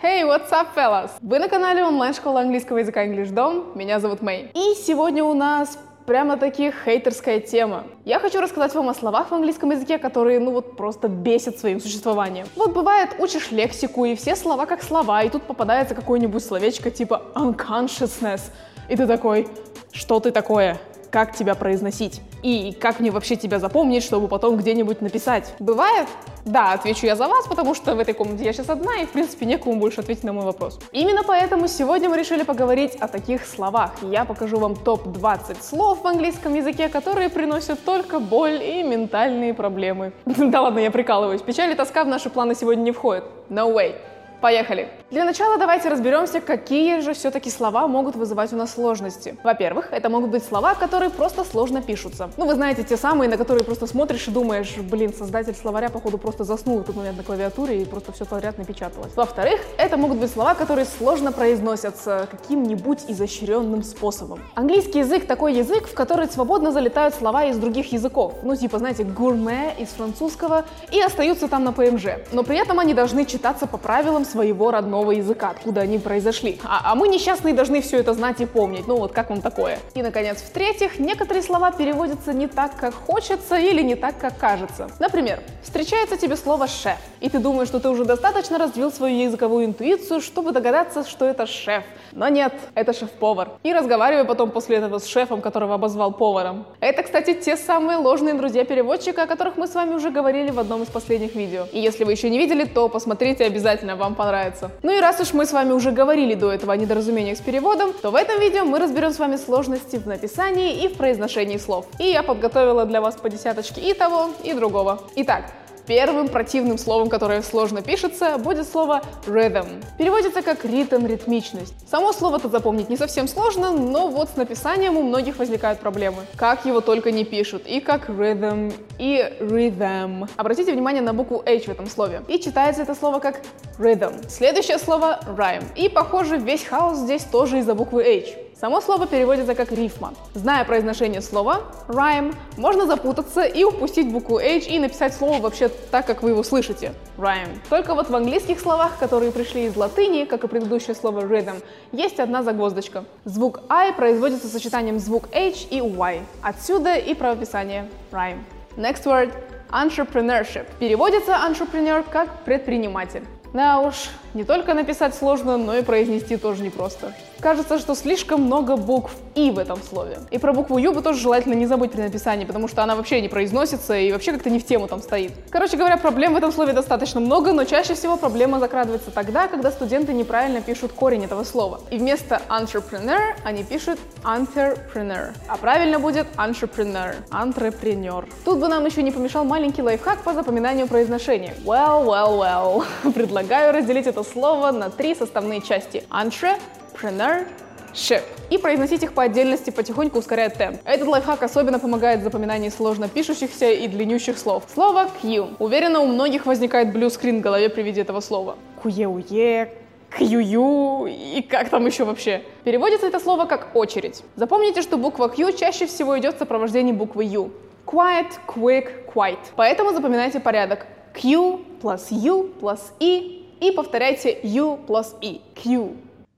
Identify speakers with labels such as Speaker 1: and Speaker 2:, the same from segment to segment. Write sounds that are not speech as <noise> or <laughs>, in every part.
Speaker 1: Hey, what's up, fellas? Вы на канале онлайн-школы английского языка English Dom. Меня зовут Мэй. И сегодня у нас прямо-таки хейтерская тема. Я хочу рассказать вам о словах в английском языке, которые, ну вот, просто бесят своим существованием. Вот бывает, учишь лексику, и все слова как слова, и тут попадается какое-нибудь словечко типа unconsciousness, и ты такой, что ты такое? как тебя произносить и как мне вообще тебя запомнить, чтобы потом где-нибудь написать. Бывает? Да, отвечу я за вас, потому что в этой комнате я сейчас одна, и, в принципе, некому больше ответить на мой вопрос. Именно поэтому сегодня мы решили поговорить о таких словах. Я покажу вам топ-20 слов в английском языке, которые приносят только боль и ментальные проблемы. <laughs> Да ладно, я прикалываюсь. Печаль и тоска в наши планы сегодня не входят. No way. Поехали! Для начала давайте разберемся, какие же все-таки слова могут вызывать у нас сложности. Во-первых, это могут быть слова, которые просто сложно пишутся. Ну, вы знаете, те самые, на которые просто смотришь и думаешь, блин, создатель словаря, походу, просто заснул в этот момент на клавиатуре и просто все подряд напечаталось. Во-вторых, это могут быть слова, которые сложно произносятся каким-нибудь изощренным способом. Английский язык такой язык, в который свободно залетают слова из других языков. Ну, типа, знаете, гурме из французского и остаются там на ПМЖ. Но при этом они должны читаться по правилам своего родного языка, откуда они произошли. А, а мы несчастные должны все это знать и помнить. Ну вот как вам такое? И, наконец, в-третьих, некоторые слова переводятся не так, как хочется или не так, как кажется. Например, встречается тебе слово «шеф», и ты думаешь, что ты уже достаточно развил свою языковую интуицию, чтобы догадаться, что это шеф. Но нет, это шеф-повар. И разговариваю потом после этого с шефом, которого обозвал поваром. Это, кстати, те самые ложные друзья переводчика, о которых мы с вами уже говорили в одном из последних видео. И если вы еще не видели, то посмотрите обязательно, вам понравится. Ну и раз уж мы с вами уже говорили до этого о недоразумениях с переводом, то в этом видео мы разберем с вами сложности в написании и в произношении слов. И я подготовила для вас по десяточке и того, и другого. Итак, Первым противным словом, которое сложно пишется, будет слово rhythm. Переводится как ритм, ритмичность. Само слово-то запомнить не совсем сложно, но вот с написанием у многих возникают проблемы. Как его только не пишут. И как rhythm, и rhythm. Обратите внимание на букву H в этом слове. И читается это слово как rhythm. Следующее слово rhyme. И похоже весь хаос здесь тоже из-за буквы H. Само слово переводится как рифма. Зная произношение слова rhyme, можно запутаться и упустить букву H и написать слово вообще так, как вы его слышите. Rhyme. Только вот в английских словах, которые пришли из латыни, как и предыдущее слово rhythm, есть одна загвоздочка. Звук I производится сочетанием звук H и Y. Отсюда и правописание rhyme. Next word – entrepreneurship. Переводится entrepreneur как предприниматель. Да уж, не только написать сложно, но и произнести тоже непросто. Кажется, что слишком много букв «и» в этом слове. И про букву «ю» бы тоже желательно не забыть при написании, потому что она вообще не произносится и вообще как-то не в тему там стоит. Короче говоря, проблем в этом слове достаточно много, но чаще всего проблема закрадывается тогда, когда студенты неправильно пишут корень этого слова. И вместо entrepreneur они пишут entrepreneur. А правильно будет entrepreneur. Антрепренер. Тут бы нам еще не помешал маленький лайфхак по запоминанию произношения. Well, well, well. <laughs> Предлагаю разделить это слово на три составные части. Entre entrepreneurship. И произносить их по отдельности потихоньку ускоряет темп. Этот лайфхак особенно помогает в запоминании сложно пишущихся и длиннющих слов. Слово Q. Уверена, у многих возникает блюскрин в голове при виде этого слова. Куе-уе, Кью и как там еще вообще. Переводится это слово как очередь. Запомните, что буква Q чаще всего идет в сопровождении буквы U. Quiet, quick, quite. Поэтому запоминайте порядок. Q плюс U плюс E и повторяйте U плюс E. Q.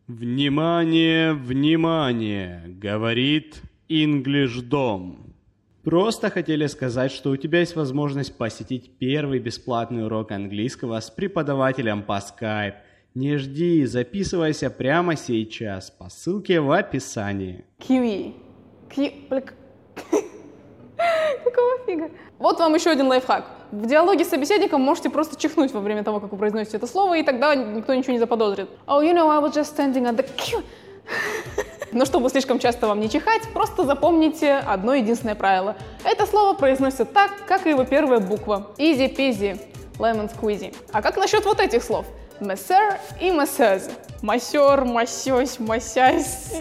Speaker 2: Внимание, внимание, говорит English Дом. Просто хотели сказать, что у тебя есть возможность посетить первый бесплатный урок английского с преподавателем по Skype. Не жди, записывайся прямо сейчас по ссылке в описании.
Speaker 1: Киви. Ки... Фига? Вот вам еще один лайфхак. В диалоге с собеседником можете просто чихнуть во время того, как вы произносите это слово, и тогда никто ничего не заподозрит. Oh, you know, I was just standing at the queue. <laughs> Но чтобы слишком часто вам не чихать, просто запомните одно единственное правило. Это слово произносится так, как и его первая буква. Easy peasy, lemon squeezy. А как насчет вот этих слов? Мессер и мессез. Масер, масёсь, масясь.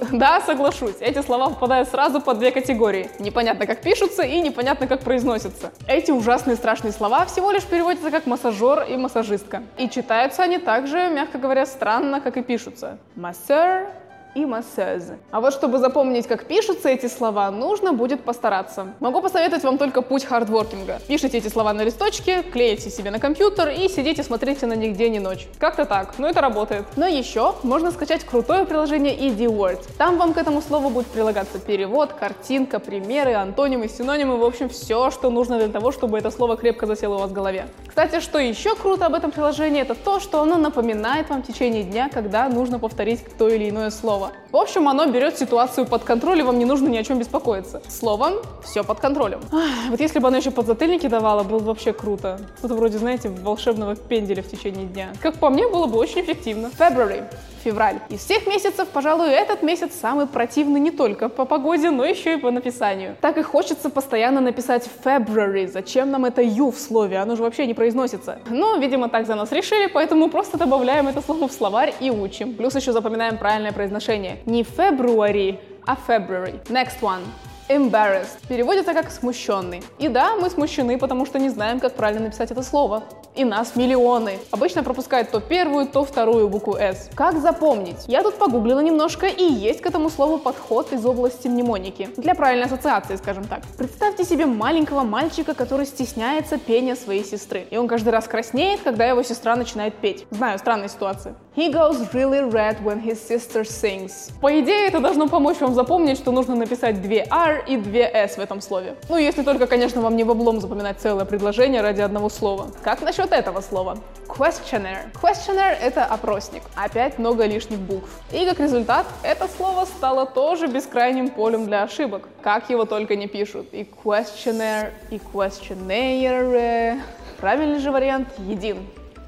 Speaker 1: <laughs> <laughs> Да, соглашусь, эти слова попадают сразу под две категории. Непонятно, как пишутся и непонятно, как произносятся. Эти ужасные страшные слова всего лишь переводятся как массажер и массажистка. И читаются они также, мягко говоря, странно, как и пишутся. Массер и массеuse. А вот чтобы запомнить, как пишутся эти слова, нужно будет постараться. Могу посоветовать вам только путь хардворкинга. Пишите эти слова на листочке, клеите себе на компьютер и сидите смотрите на них день и ночь. Как-то так, но это работает. Но еще можно скачать крутое приложение ED Word. Там вам к этому слову будет прилагаться перевод, картинка, примеры, антонимы, синонимы, в общем, все, что нужно для того, чтобы это слово крепко засело у вас в голове. Кстати, что еще круто об этом приложении, это то, что оно напоминает вам в течение дня, когда нужно повторить то или иное слово. В общем, оно берет ситуацию под контроль, и вам не нужно ни о чем беспокоиться. Словом, все под контролем. Ах, вот если бы оно еще подзатыльники давало, было бы вообще круто. Что-то вроде, знаете, волшебного пенделя в течение дня. Как по мне, было бы очень эффективно. February февраль. Из всех месяцев, пожалуй, этот месяц самый противный не только по погоде, но еще и по написанию. Так и хочется постоянно написать February. Зачем нам это U в слове? Оно же вообще не произносится. Но, видимо, так за нас решили, поэтому просто добавляем это слово в словарь и учим. Плюс еще запоминаем правильное произношение. Не February, а February. Next one. Embarrassed переводится как смущенный. И да, мы смущены, потому что не знаем, как правильно написать это слово. И нас миллионы. Обычно пропускают то первую, то вторую букву S. Как запомнить? Я тут погуглила немножко, и есть к этому слову подход из области мнемоники. Для правильной ассоциации, скажем так. Представьте себе маленького мальчика, который стесняется пения своей сестры. И он каждый раз краснеет, когда его сестра начинает петь. Знаю, странная ситуация. He goes really red when his sister sings. По идее, это должно помочь вам запомнить, что нужно написать две R и две S в этом слове. Ну, если только, конечно, вам не в облом запоминать целое предложение ради одного слова. Как насчет этого слова? Questionnaire. Questionnaire — это опросник. Опять много лишних букв. И как результат, это слово стало тоже бескрайним полем для ошибок. Как его только не пишут. И questionnaire, и questionnaire. Правильный же вариант един.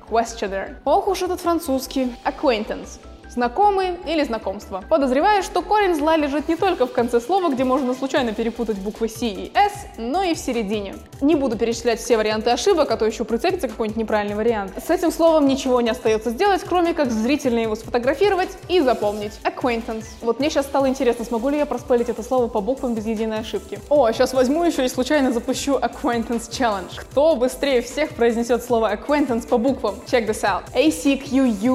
Speaker 1: Questionnaire. Ох уж этот французский. Acquaintance Знакомый или знакомство. Подозреваю, что корень зла лежит не только в конце слова, где можно случайно перепутать буквы C и S, но и в середине. Не буду перечислять все варианты ошибок, а то еще прицепится какой-нибудь неправильный вариант. С этим словом ничего не остается сделать, кроме как зрительно его сфотографировать и запомнить. Acquaintance. Вот мне сейчас стало интересно, смогу ли я проспелить это слово по буквам без единой ошибки. О, сейчас возьму еще и случайно запущу Acquaintance Challenge. Кто быстрее всех произнесет слово acquaintance по буквам? Check this out. A-C-Q-U-A-I-N-T-N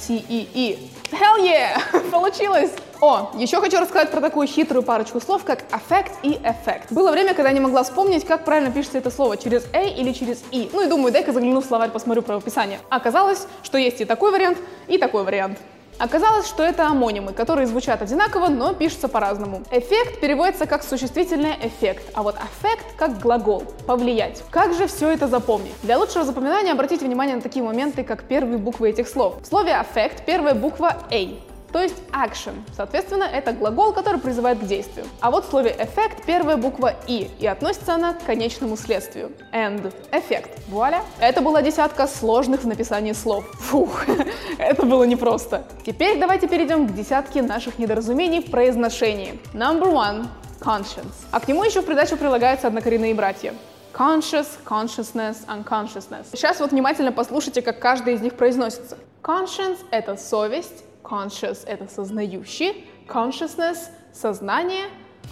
Speaker 1: C-E-E. Hell yeah! Получилось! О, еще хочу рассказать про такую хитрую парочку слов, как affect и effect. Было время, когда я не могла вспомнить, как правильно пишется это слово, через A или через E. Ну и думаю, дай-ка загляну в словарь, посмотрю правописание. Оказалось, что есть и такой вариант, и такой вариант. Оказалось, что это амонимы, которые звучат одинаково, но пишутся по-разному. Эффект переводится как существительное эффект, а вот аффект как глагол повлиять. Как же все это запомнить? Для лучшего запоминания обратите внимание на такие моменты, как первые буквы этих слов. В слове affect первая буква A, то есть action. Соответственно, это глагол, который призывает к действию. А вот в слове эффект первая буква и, и относится она к конечному следствию. And. Эффект. Вуаля. Это была десятка сложных в написании слов. Фух, <laughs> это было непросто. Теперь давайте перейдем к десятке наших недоразумений в произношении. Number one. Conscience. А к нему еще в придачу прилагаются однокоренные братья. Conscious, consciousness, unconsciousness. Сейчас вот внимательно послушайте, как каждый из них произносится. Conscience — это совесть, Conscious — это сознающий, consciousness — сознание,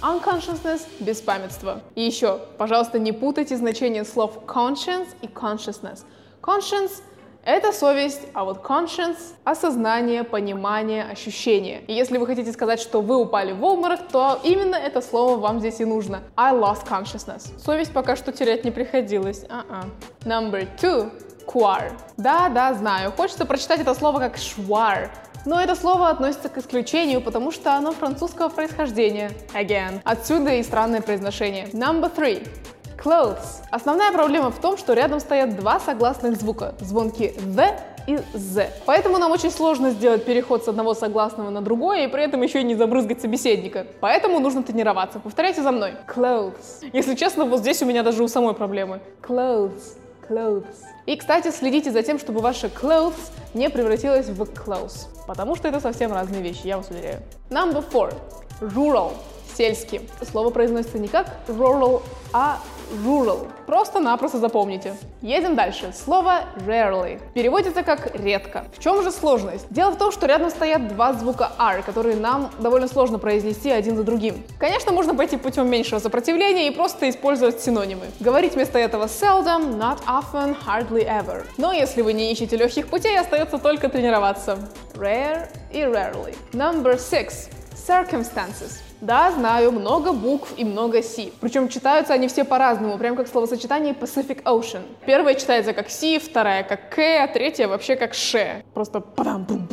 Speaker 1: unconsciousness — беспамятство. И еще, пожалуйста, не путайте значение слов conscience и consciousness. Conscience — это совесть, а вот conscience — осознание, понимание, ощущение. И если вы хотите сказать, что вы упали в обморок, то именно это слово вам здесь и нужно. I lost consciousness. Совесть пока что терять не приходилось. Uh-uh. Number two. Quar. Да, да, знаю. Хочется прочитать это слово как швар, но это слово относится к исключению, потому что оно французского происхождения. Again. Отсюда и странное произношение. Number three. Clothes. Основная проблема в том, что рядом стоят два согласных звука. Звонки «the» и «z». Поэтому нам очень сложно сделать переход с одного согласного на другое и при этом еще и не забрызгать собеседника. Поэтому нужно тренироваться. Повторяйте за мной. Clothes. Если честно, вот здесь у меня даже у самой проблемы. Clothes. Clothes. И, кстати, следите за тем, чтобы ваша clothes не превратилась в clothes, потому что это совсем разные вещи, я вас уверяю. Number four. Rural. Сельский. Слово произносится не как rural, а rural. Просто-напросто запомните. Едем дальше. Слово rarely. Переводится как редко. В чем же сложность? Дело в том, что рядом стоят два звука R, которые нам довольно сложно произнести один за другим. Конечно, можно пойти путем меньшего сопротивления и просто использовать синонимы. Говорить вместо этого seldom, not often, hardly ever. Но если вы не ищете легких путей, остается только тренироваться. Rare и rarely. Number six. Circumstances. Да, знаю, много букв и много си. Причем читаются они все по-разному, прям как словосочетание Pacific Ocean. Первая читается как си, вторая как к, а третья вообще как ше. Просто падам бум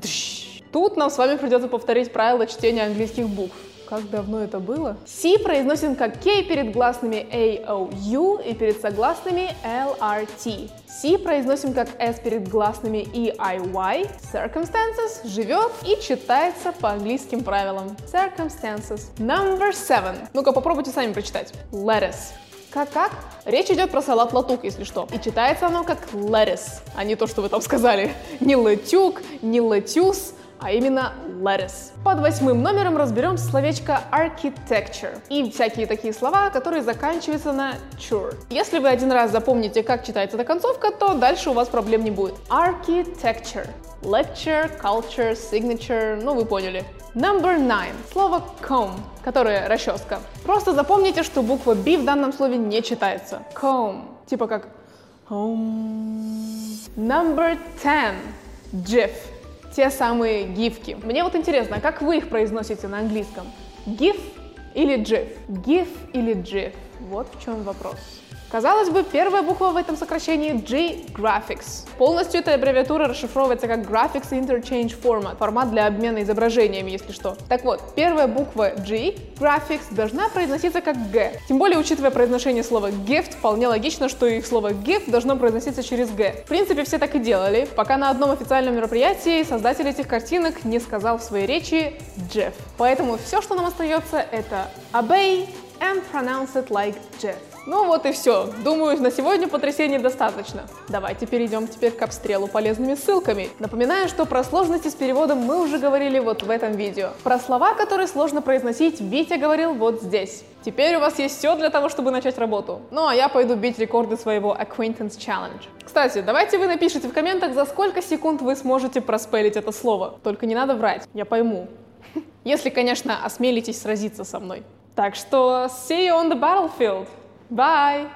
Speaker 1: Тут нам с вами придется повторить правила чтения английских букв. Как давно это было? C произносим как K перед гласными A, O, U и перед согласными L, R, T. C произносим как S перед гласными E, I, Y. Circumstances живет и читается по английским правилам. Circumstances. Number seven. Ну-ка, попробуйте сами прочитать. Lettuce. Как-как? Речь идет про салат латук, если что. И читается оно как lettuce, а не то, что вы там сказали. <laughs> Не латюк, не латюс, а именно lettuce. Под восьмым номером разберем словечко architecture и всякие такие слова, которые заканчиваются на chur. Если вы один раз запомните, как читается эта концовка, то дальше у вас проблем не будет. Architecture. Lecture, culture, signature, ну вы поняли. Number nine. Слово comb, которое расческа. Просто запомните, что буква B в данном слове не читается. Comb. Типа как home. Number ten. GIF те самые гифки. Мне вот интересно, как вы их произносите на английском? GIF или GIF? GIF или GIF? Вот в чем вопрос. Казалось бы, первая буква в этом сокращении G – Graphics. Полностью эта аббревиатура расшифровывается как Graphics Interchange Format, формат для обмена изображениями, если что. Так вот, первая буква G – Graphics должна произноситься как G. Тем более, учитывая произношение слова gift, вполне логично, что и слово gift должно произноситься через G. В принципе, все так и делали, пока на одном официальном мероприятии создатель этих картинок не сказал в своей речи Jeff. Поэтому все, что нам остается, это obey and pronounce it like Jeff. Ну вот и все. Думаю, на сегодня потрясений достаточно. Давайте перейдем теперь к обстрелу полезными ссылками. Напоминаю, что про сложности с переводом мы уже говорили вот в этом видео. Про слова, которые сложно произносить, Витя говорил вот здесь. Теперь у вас есть все для того, чтобы начать работу. Ну а я пойду бить рекорды своего Acquaintance Challenge. Кстати, давайте вы напишите в комментах, за сколько секунд вы сможете проспелить это слово. Только не надо врать, я пойму. <laughs> Если, конечно, осмелитесь сразиться со мной. Так что see you on the battlefield. Bye!